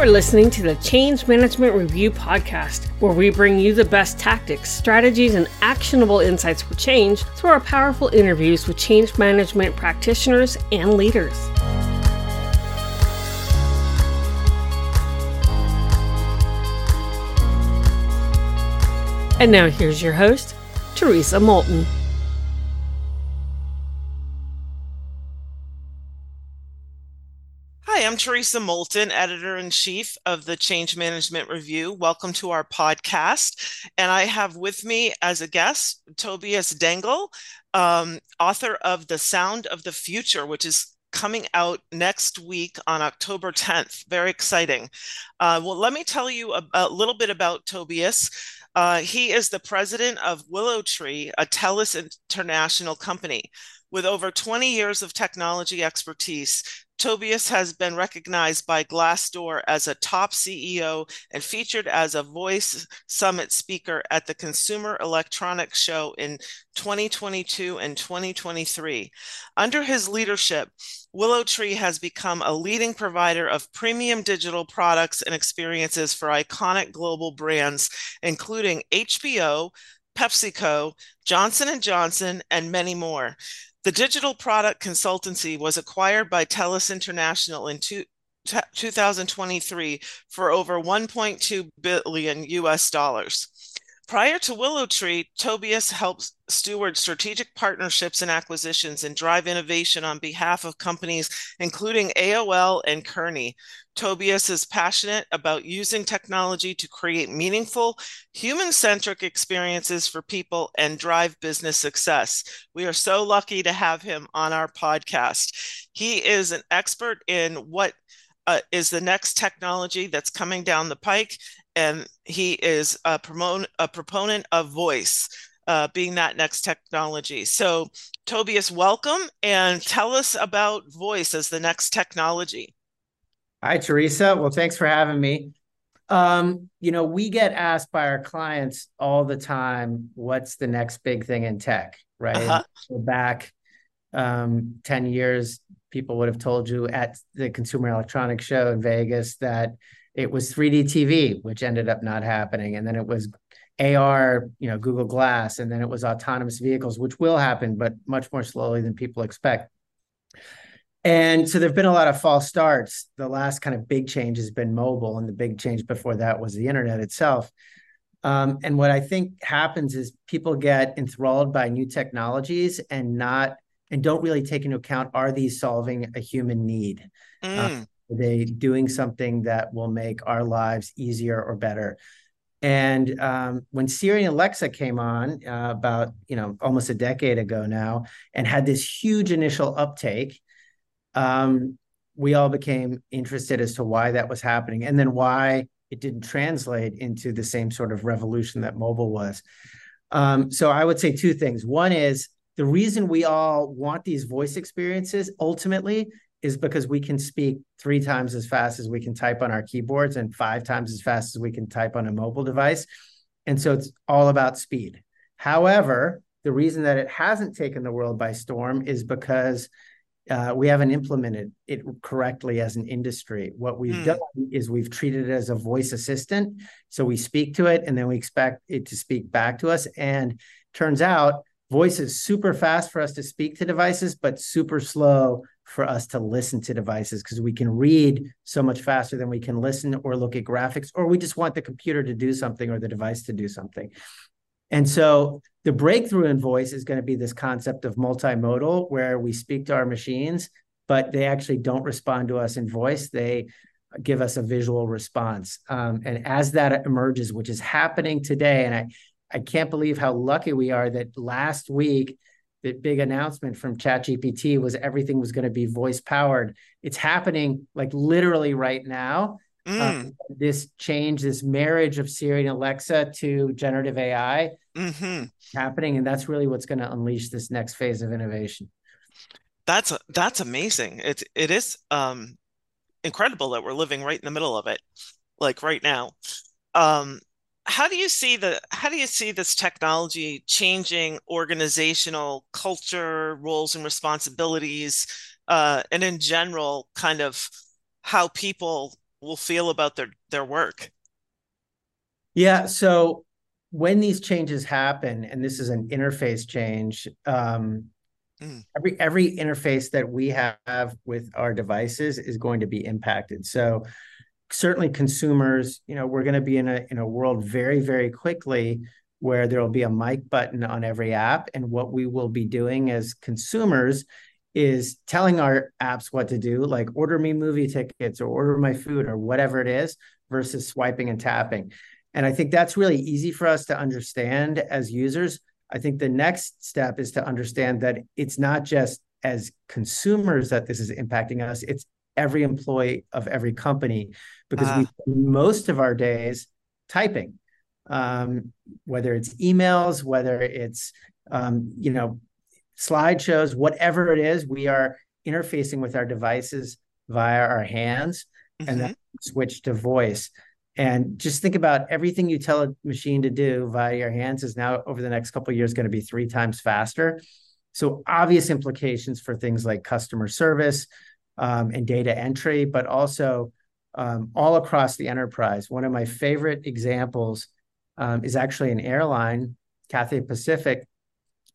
are listening to the Change Management Review podcast, where we bring you the best tactics, strategies, and actionable insights for change through our powerful interviews with change management practitioners and leaders. And now here's your host, Teresa Moulton. Teresa Moulton, editor in chief of the Change Management Review. Welcome to our podcast. And I have with me as a guest Tobias Dengel, um, author of The Sound of the Future, which is coming out next week on October 10th. Very exciting. Uh, well, let me tell you a, a little bit about Tobias. Uh, he is the president of WillowTree, a TELUS international company. With over 20 years of technology expertise, Tobias has been recognized by Glassdoor as a top CEO and featured as a Voice Summit speaker at the Consumer Electronics Show in 2022 and 2023. Under his leadership, WillowTree has become a leading provider of premium digital products and experiences for iconic global brands, including HBO, PepsiCo, Johnson & Johnson, and many more. The digital product consultancy was acquired by TELUS International in two, 2023 for over 1.2 billion US dollars. Prior to WillowTree, Tobias helped steward strategic partnerships and acquisitions and drive innovation on behalf of companies including AOL and Kearney. Tobias is passionate about using technology to create meaningful, human centric experiences for people and drive business success. We are so lucky to have him on our podcast. He is an expert in what uh, is the next technology that's coming down the pike and he is a, promote, a proponent of voice uh, being that next technology. So, Tobias, welcome and tell us about voice as the next technology. Hi, Teresa. Well, thanks for having me. Um, you know, we get asked by our clients all the time, what's the next big thing in tech, right? Uh-huh. So back um, 10 years, people would have told you at the Consumer Electronics Show in Vegas that it was 3D TV, which ended up not happening, and then it was AR, you know, Google Glass, and then it was autonomous vehicles, which will happen, but much more slowly than people expect. And so there've been a lot of false starts. The last kind of big change has been mobile, and the big change before that was the internet itself. Um, and what I think happens is people get enthralled by new technologies and not and don't really take into account are these solving a human need? Uh, mm. Uh, are they doing something that will make our lives easier or better? And um, when Siri and Alexa came on uh, about you know almost a decade ago now, and had this huge initial uptake, um, we all became interested as to why that was happening, and then why it didn't translate into the same sort of revolution that mobile was. Um, so I would say two things. One is the reason we all want these voice experiences ultimately is because we can speak three times as fast as we can type on our keyboards and five times as fast as we can type on a mobile device. And so it's all about speed. However, the reason that it hasn't taken the world by storm is because uh, we haven't implemented it correctly as an industry. What we've mm. done is we've treated it as a voice assistant. So we speak to it and then we expect it to speak back to us. And turns out voice is super fast for us to speak to devices, but super slow for us to listen to devices because we can read so much faster than we can listen or look at graphics, or we just want the computer to do something or the device to do something. And so the breakthrough in voice is going to be this concept of multimodal, where we speak to our machines, but they actually don't respond to us in voice. They give us a visual response. Um, and as that emerges, which is happening today, and I, I can't believe how lucky we are that last week big announcement from ChatGPT was everything was going to be voice powered. It's happening like literally right now. Mm. Uh, this change, this marriage of Siri and Alexa to generative AI mm-hmm. happening, and that's really what's going to unleash this next phase of innovation. That's that's amazing. It it is um, incredible that we're living right in the middle of it, like right now. Um, how do you see the how do you see this technology changing organizational culture roles and responsibilities uh, and in general kind of how people will feel about their their work yeah so when these changes happen and this is an interface change um, mm. every every interface that we have with our devices is going to be impacted so certainly consumers you know we're going to be in a in a world very very quickly where there will be a mic button on every app. And what we will be doing as consumers is telling our apps what to do like order me movie tickets or order my food or whatever it is versus swiping and tapping. And I think that's really easy for us to understand as users. I think the next step is to understand that it's not just as consumers that this is impacting us, it's every employee of every company because we ah. spend most of our days typing, um, whether it's emails, whether it's, um, you know, slideshows, whatever it is, we are interfacing with our devices via our hands mm-hmm. and then switch to voice. And just think about everything you tell a machine to do via your hands is now over the next couple of years going to be three times faster. So obvious implications for things like customer service um, and data entry, but also um, all across the enterprise. One of my favorite examples um, is actually an airline, Cathay Pacific,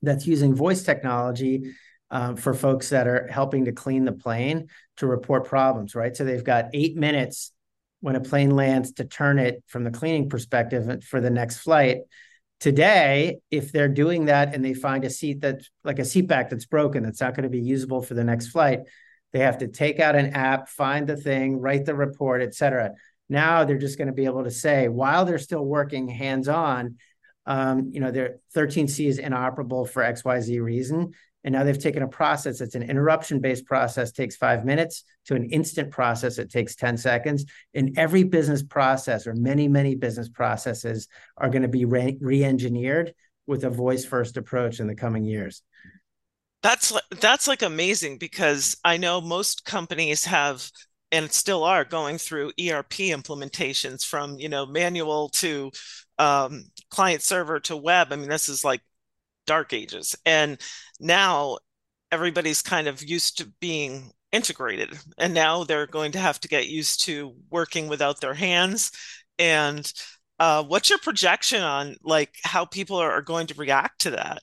that's using voice technology um, for folks that are helping to clean the plane to report problems, right? So they've got eight minutes when a plane lands to turn it from the cleaning perspective for the next flight. Today, if they're doing that and they find a seat that's like a seat back that's broken, that's not going to be usable for the next flight, they have to take out an app, find the thing, write the report, et cetera. Now they're just going to be able to say, while they're still working hands on, um, you know, their 13C is inoperable for XYZ reason. And now they've taken a process that's an interruption based process, takes five minutes, to an instant process, that takes 10 seconds. And every business process, or many, many business processes, are going to be re engineered with a voice first approach in the coming years. That's that's like amazing because I know most companies have and still are going through ERP implementations from you know manual to um, client server to web. I mean, this is like dark ages. And now everybody's kind of used to being integrated and now they're going to have to get used to working without their hands. And uh, what's your projection on like how people are, are going to react to that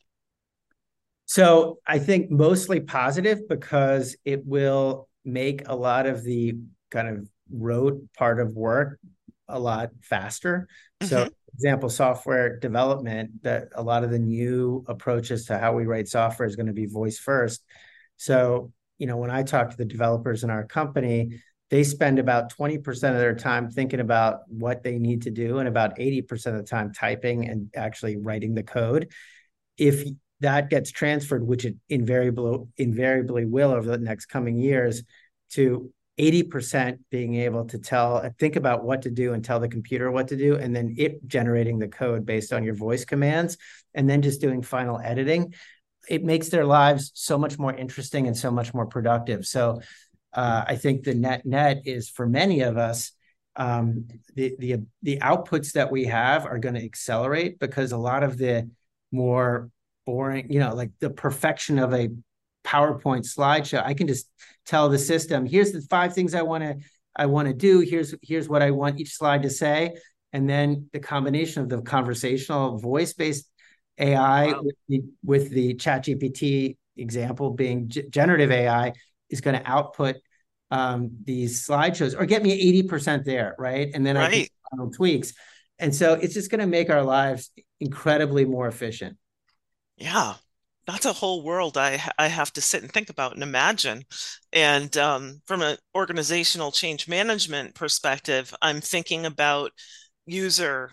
so i think mostly positive because it will make a lot of the kind of rote part of work a lot faster. Mm-hmm. so example software development that a lot of the new approaches to how we write software is going to be voice first. So you know when i talk to the developers in our company they spend about 20% of their time thinking about what they need to do and about 80% of the time typing and actually writing the code. If that gets transferred which it invariably invariably will over the next coming years to 80% being able to tell think about what to do and tell the computer what to do and then it generating the code based on your voice commands and then just doing final editing. It makes their lives so much more interesting and so much more productive. So uh, i think the net net is for many of us um, the the the outputs that we have are going to accelerate because a lot of the more boring you know like the perfection of a PowerPoint slideshow. I can just tell the system, here's the five things I want to I want to do. Here's here's what I want each slide to say, and then the combination of the conversational voice-based AI wow. with, the, with the ChatGPT example being g- generative AI is going to output um, these slideshows or get me 80% there, right? And then right. I final tweaks. And so it's just going to make our lives incredibly more efficient. Yeah that's a whole world I I have to sit and think about and imagine. And um, from an organizational change management perspective, I'm thinking about user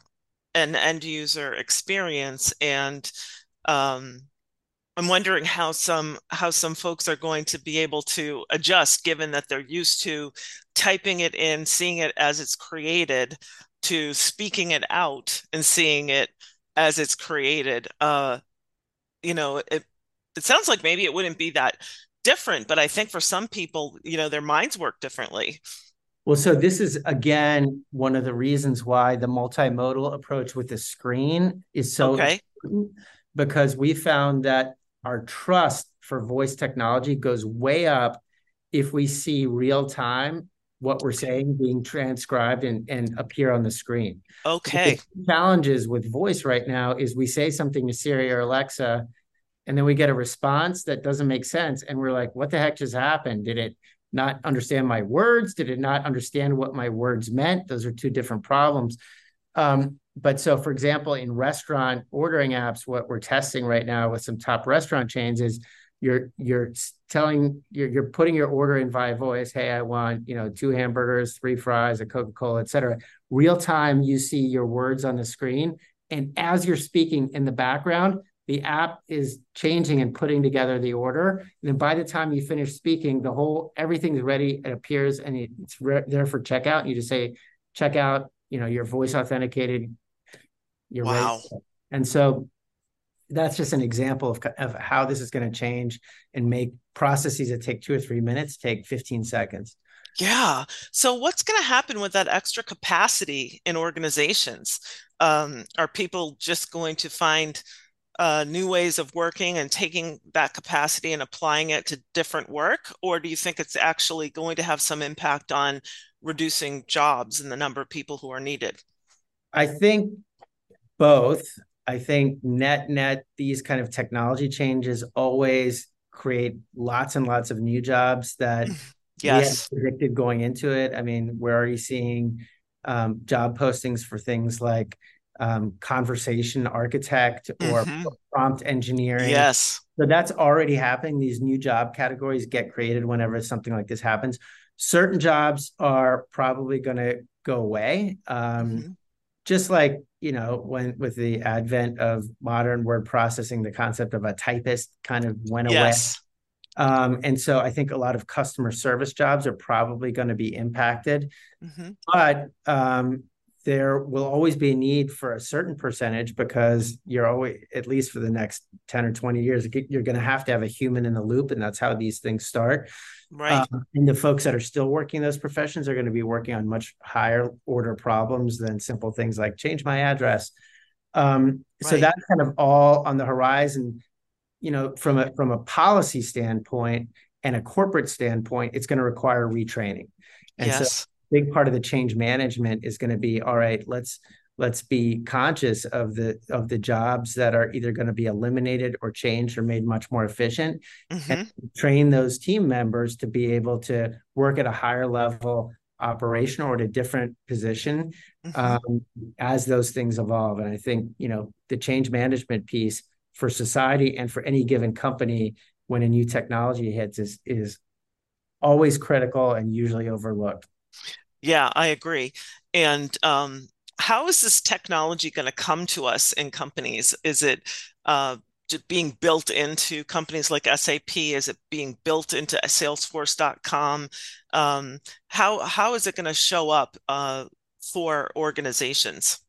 and end user experience, and um, I'm wondering how some how some folks are going to be able to adjust, given that they're used to typing it in, seeing it as it's created, to speaking it out and seeing it as it's created. Uh, you know, it, it sounds like maybe it wouldn't be that different, but I think for some people, you know, their minds work differently. Well, so this is again one of the reasons why the multimodal approach with the screen is so okay. important because we found that our trust for voice technology goes way up if we see real time what we're saying being transcribed and, and appear on the screen. Okay. The challenges with voice right now is we say something to Siri or Alexa, and then we get a response that doesn't make sense. And we're like, what the heck just happened? Did it not understand my words? Did it not understand what my words meant? Those are two different problems. Um, but so, for example, in restaurant ordering apps, what we're testing right now with some top restaurant chains is you're you're telling you're you're putting your order in via voice. Hey, I want you know two hamburgers, three fries, a Coca Cola, etc. Real time, you see your words on the screen, and as you're speaking in the background, the app is changing and putting together the order. And then by the time you finish speaking, the whole everything's ready. It appears and it's re- there for checkout. And you just say checkout. You know, your voice authenticated. You're wow. ready. And so that's just an example of, of how this is going to change and make processes that take two or three minutes take 15 seconds. Yeah. So, what's going to happen with that extra capacity in organizations? Um, are people just going to find uh, new ways of working and taking that capacity and applying it to different work? Or do you think it's actually going to have some impact on reducing jobs and the number of people who are needed? I think both. I think net net these kind of technology changes always create lots and lots of new jobs that yes. we predicted going into it. I mean, we're already seeing um, job postings for things like um, conversation architect or mm-hmm. prompt engineering. Yes. So that's already happening. These new job categories get created whenever something like this happens. Certain jobs are probably going to go away. Um, mm-hmm. Just like you know, when with the advent of modern word processing, the concept of a typist kind of went yes. away. Um, and so I think a lot of customer service jobs are probably going to be impacted. Mm-hmm. But um, there will always be a need for a certain percentage because you're always, at least for the next 10 or 20 years, you're going to have to have a human in the loop. And that's how these things start. Right. Um, and the folks that are still working those professions are going to be working on much higher order problems than simple things like change my address. Um, right. So that's kind of all on the horizon. You know, from a from a policy standpoint and a corporate standpoint, it's going to require retraining. And yes. so big part of the change management is going to be all right, let's let's be conscious of the of the jobs that are either going to be eliminated or changed or made much more efficient mm-hmm. and train those team members to be able to work at a higher level operational or at a different position mm-hmm. um, as those things evolve and i think you know the change management piece for society and for any given company when a new technology hits is is always critical and usually overlooked yeah i agree and um, how is this technology going to come to us in companies? Is it uh, being built into companies like SAP? Is it being built into Salesforce.com? Um, how how is it going to show up uh, for organizations?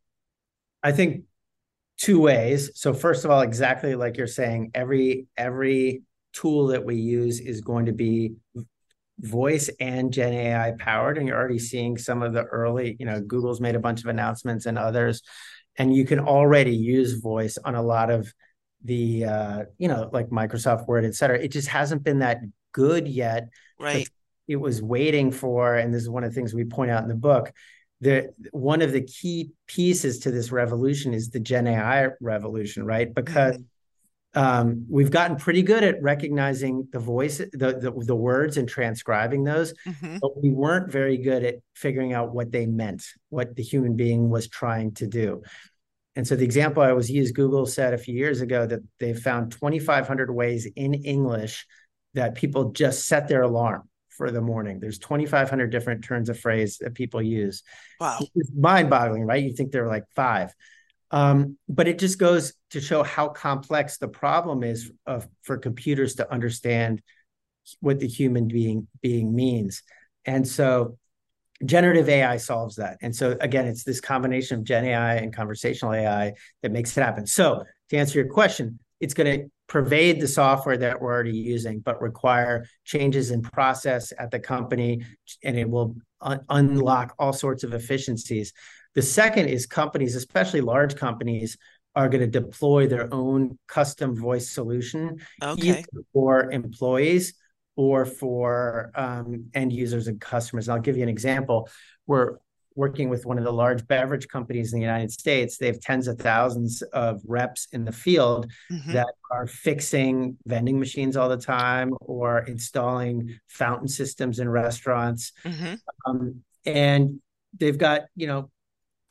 I think two ways. So first of all, exactly like you're saying, every every tool that we use is going to be voice and gen ai powered and you're already seeing some of the early you know google's made a bunch of announcements and others and you can already use voice on a lot of the uh you know like microsoft word et cetera. It just hasn't been that good yet right. it was waiting for and this is one of the things we point out in the book the one of the key pieces to this revolution is the gen ai revolution right? Because mm-hmm um, we've gotten pretty good at recognizing the voice, the, the, the words and transcribing those, mm-hmm. but we weren't very good at figuring out what they meant, what the human being was trying to do. And so the example I was used, Google said a few years ago that they found 2,500 ways in English that people just set their alarm for the morning. There's 2,500 different turns of phrase that people use. Wow. It's mind boggling, right? You think there are like five. Um, but it just goes to show how complex the problem is of, for computers to understand what the human being being means. And so generative AI solves that. And so again, it's this combination of Gen AI and conversational AI that makes it happen. So to answer your question, it's going to pervade the software that we're already using, but require changes in process at the company, and it will un- unlock all sorts of efficiencies. The second is companies, especially large companies, are going to deploy their own custom voice solution okay. for employees or for um, end users and customers. And I'll give you an example. We're working with one of the large beverage companies in the United States. They have tens of thousands of reps in the field mm-hmm. that are fixing vending machines all the time or installing fountain systems in restaurants. Mm-hmm. Um, and they've got, you know,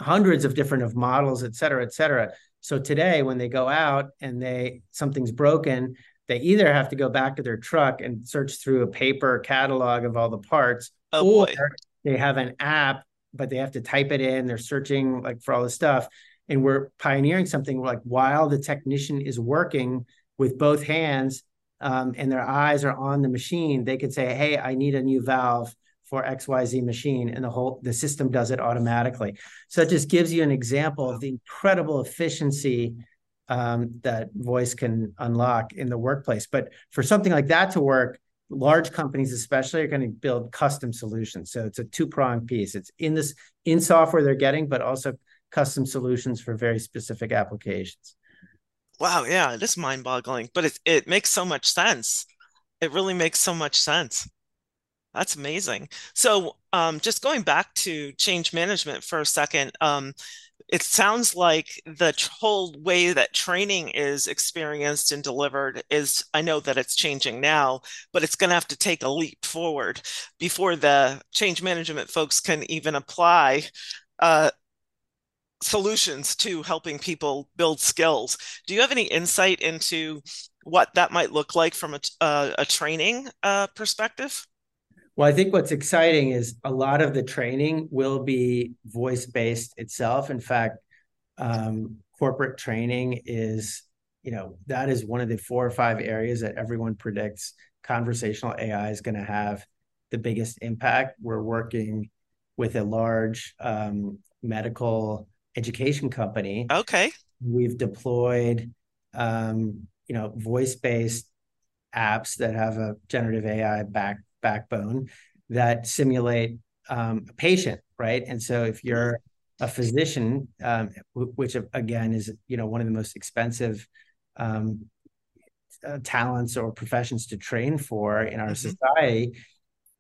hundreds of different of models, et cetera, et cetera. So today, when they go out and they something's broken, they either have to go back to their truck and search through a paper catalog of all the parts, oh, or boy. they have an app but they have to type it in. They're searching like for all this stuff. And we're pioneering something like while the technician is working with both hands um, and their eyes are on the machine, they could say, Hey, I need a new valve for XYZ machine. And the whole the system does it automatically. So it just gives you an example of the incredible efficiency um, that voice can unlock in the workplace. But for something like that to work, large companies especially are going to build custom solutions so it's a two-pronged piece it's in this in software they're getting but also custom solutions for very specific applications wow yeah it is mind-boggling but it, it makes so much sense it really makes so much sense that's amazing. So um, just going back to change management for a second um, it sounds like the whole way that training is experienced and delivered is i know that it's changing now but it's going to have to take a leap forward before the change management folks can even apply uh, solutions to helping people build skills. Do you have any insight into what that might look like from a, uh, a training uh, perspective well, I think what's exciting is a lot of the training will be voice based itself. In fact, um, corporate training is, you know, that is one of the four or five areas that everyone predicts conversational AI is going to have the biggest impact. We're working with a large um, medical education company. Okay. We've deployed, um, you know, voice based apps that have a generative AI back backbone that simulate um, a patient, right? And so if you're a physician, um, which again is you know one of the most expensive um, uh, talents or professions to train for in our mm-hmm. society,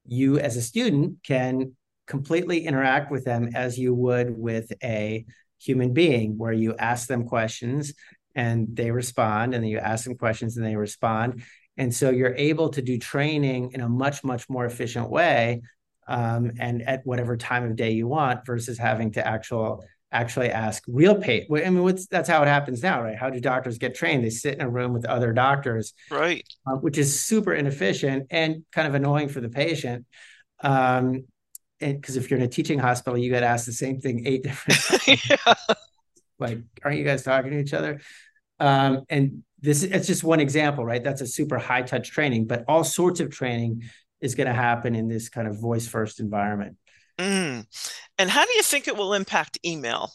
you as a student can completely interact with them as you would with a human being, where you ask them questions and they respond, and then you ask them questions and they respond, and so you're able to do training in a much, much more efficient way um, and at whatever time of day you want versus having to actual actually ask real pay. I mean, what's that's how it happens now, right? How do doctors get trained? They sit in a room with other doctors, right? Uh, which is super inefficient and kind of annoying for the patient. Um, because if you're in a teaching hospital, you get asked the same thing eight different yeah. Like, aren't you guys talking to each other? Um, and this it's just one example, right? That's a super high touch training, but all sorts of training is going to happen in this kind of voice first environment. Mm. And how do you think it will impact email?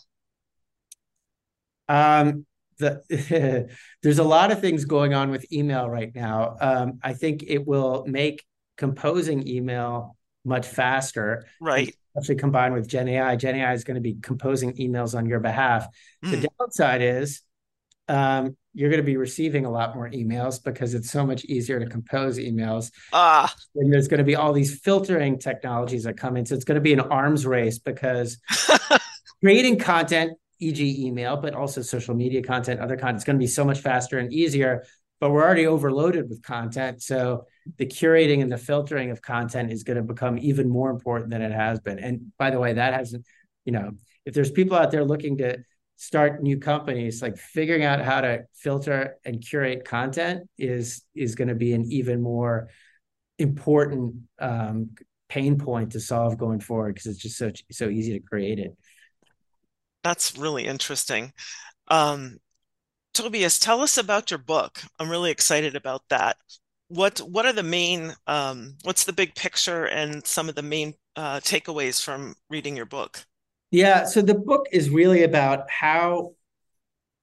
Um, the there's a lot of things going on with email right now. Um, I think it will make composing email much faster. Right. Especially combined with Gen AI. Gen AI is going to be composing emails on your behalf. Mm. The downside is um, you're going to be receiving a lot more emails because it's so much easier to compose emails. Ah. And there's going to be all these filtering technologies that come in. So it's going to be an arms race because creating content, e.g., email, but also social media content, other content, it's going to be so much faster and easier. But we're already overloaded with content. So the curating and the filtering of content is going to become even more important than it has been. And by the way, that hasn't, you know, if there's people out there looking to start new companies like figuring out how to filter and curate content is is going to be an even more important um, pain point to solve going forward because it's just so so easy to create it. That's really interesting. Um, tobias tell us about your book. I'm really excited about that. What what are the main um, what's the big picture and some of the main uh, takeaways from reading your book yeah. So the book is really about how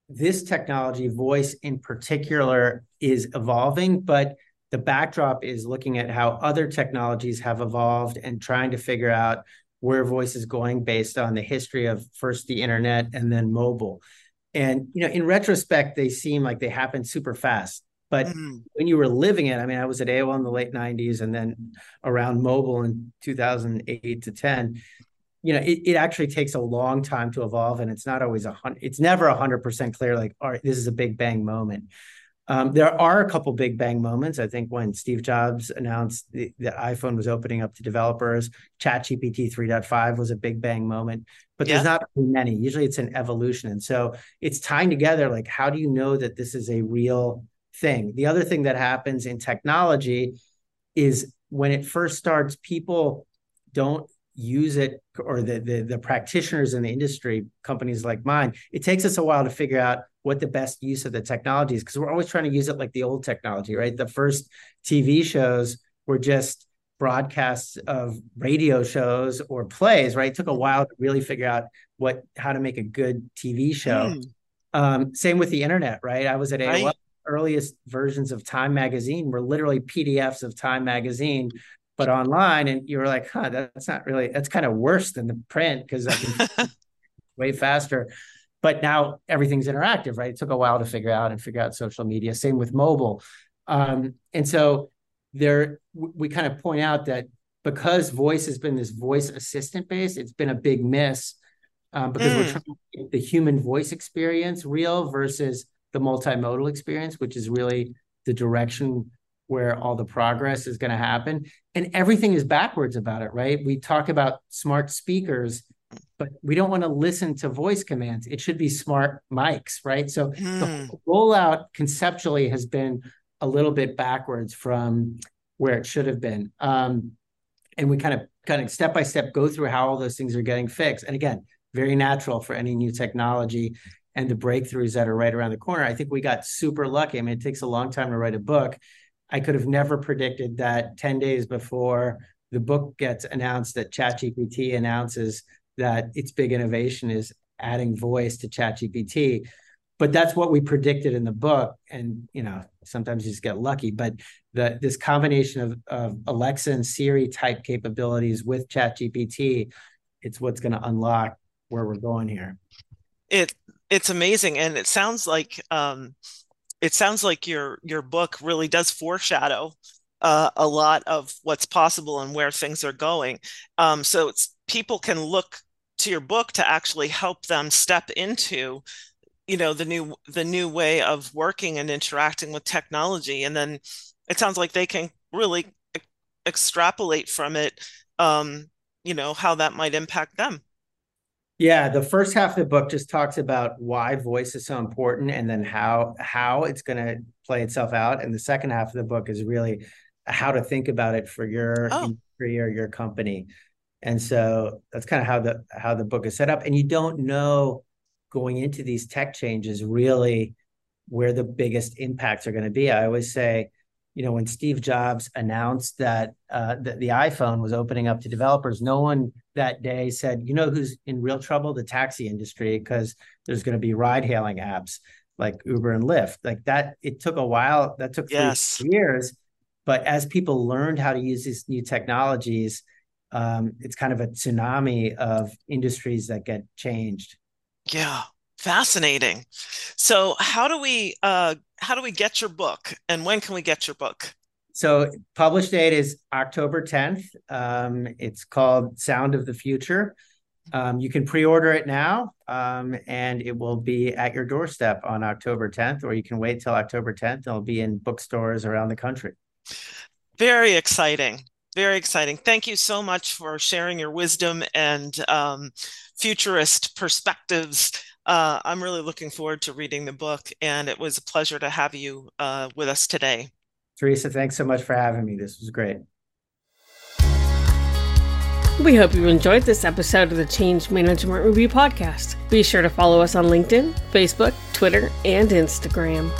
this technology, voice in particular, is evolving, but the backdrop is looking at how other technologies have evolved and trying to figure out where voice is going based on the history of first the internet and then mobile. And you know, in retrospect, they seem like they happened super fast. But mm-hmm. when you were living it, I mean, I was at AOL in the late 90s and then around mobile in 2008 to 10. You know, it, it actually takes a long time to evolve and it's not always a hundred, it's never a hundred percent clear, like, all right, this is a big bang moment. Um, there are a couple big bang moments. I think when Steve Jobs announced the, that iPhone was opening up to developers, ChatGPT 3.5 was a big bang moment, but yeah. there's not many. Usually it's an evolution. And so it's tying together like, how do you know that this is a real thing? The other thing that happens in technology is when it first starts, people don't use it or the, the the practitioners in the industry companies like mine it takes us a while to figure out what the best use of the technology is because we're always trying to use it like the old technology right the first tv shows were just broadcasts of radio shows or plays right it took a while to really figure out what how to make a good tv show mm. um, same with the internet right i was at AOL. Right. earliest versions of time magazine were literally pdfs of time magazine but online and you were like huh that's not really that's kind of worse than the print because i can way faster but now everything's interactive right it took a while to figure out and figure out social media same with mobile um, and so there we kind of point out that because voice has been this voice assistant base it's been a big miss um, because mm. we're trying to get the human voice experience real versus the multimodal experience which is really the direction where all the progress is going to happen. And everything is backwards about it, right? We talk about smart speakers, but we don't want to listen to voice commands. It should be smart mics, right? So mm. the hmm. rollout conceptually has been a little bit backwards from where it should have been. Um, and we kind of kind of step by step go through how all those things are getting fixed. And again, very natural for any new technology and the breakthroughs that are right around the corner. I think we got super lucky. I mean, it takes a long time to write a book. I could have never predicted that 10 days before the book gets announced that ChatGPT announces that its big innovation is adding voice to ChatGPT. But that's what we predicted in the book. And you know, sometimes you just get lucky. But the this combination of, of Alexa and Siri type capabilities with ChatGPT, it's what's going to unlock where we're going here. It it's amazing. And it sounds like um it sounds like your your book really does foreshadow uh, a lot of what's possible and where things are going. Um, so it's people can look to your book to actually help them step into you know the new the new way of working and interacting with technology and then it sounds like they can really extrapolate from it um, you know how that might impact them yeah, the first half of the book just talks about why voice is so important and then how how it's going to play itself out and the second half of the book is really how to think about it for your oh. industry or your company. And so that's kind of how the how the book is set up and you don't know going into these tech changes really where the biggest impacts are going to be. I always say you know, when Steve Jobs announced that uh, the, the iPhone was opening up to developers, no one that day said, you know, who's in real trouble? The taxi industry, because there's going to be ride hailing apps like Uber and Lyft. Like that, it took a while. That took yes. years. But as people learned how to use these new technologies, um, it's kind of a tsunami of industries that get changed. Yeah, fascinating. So, how do we uh, how do we get your book and when can we get your book? So publish date is October 10th. Um, it's called Sound of the Future. Um, you can pre-order it now, um, and it will be at your doorstep on October 10th, or you can wait till October 10th. It'll be in bookstores around the country. Very exciting. Very exciting. Thank you so much for sharing your wisdom and um, futurist perspectives uh, I'm really looking forward to reading the book, and it was a pleasure to have you uh, with us today. Teresa, thanks so much for having me. This was great. We hope you enjoyed this episode of the Change Management Review podcast. Be sure to follow us on LinkedIn, Facebook, Twitter, and Instagram.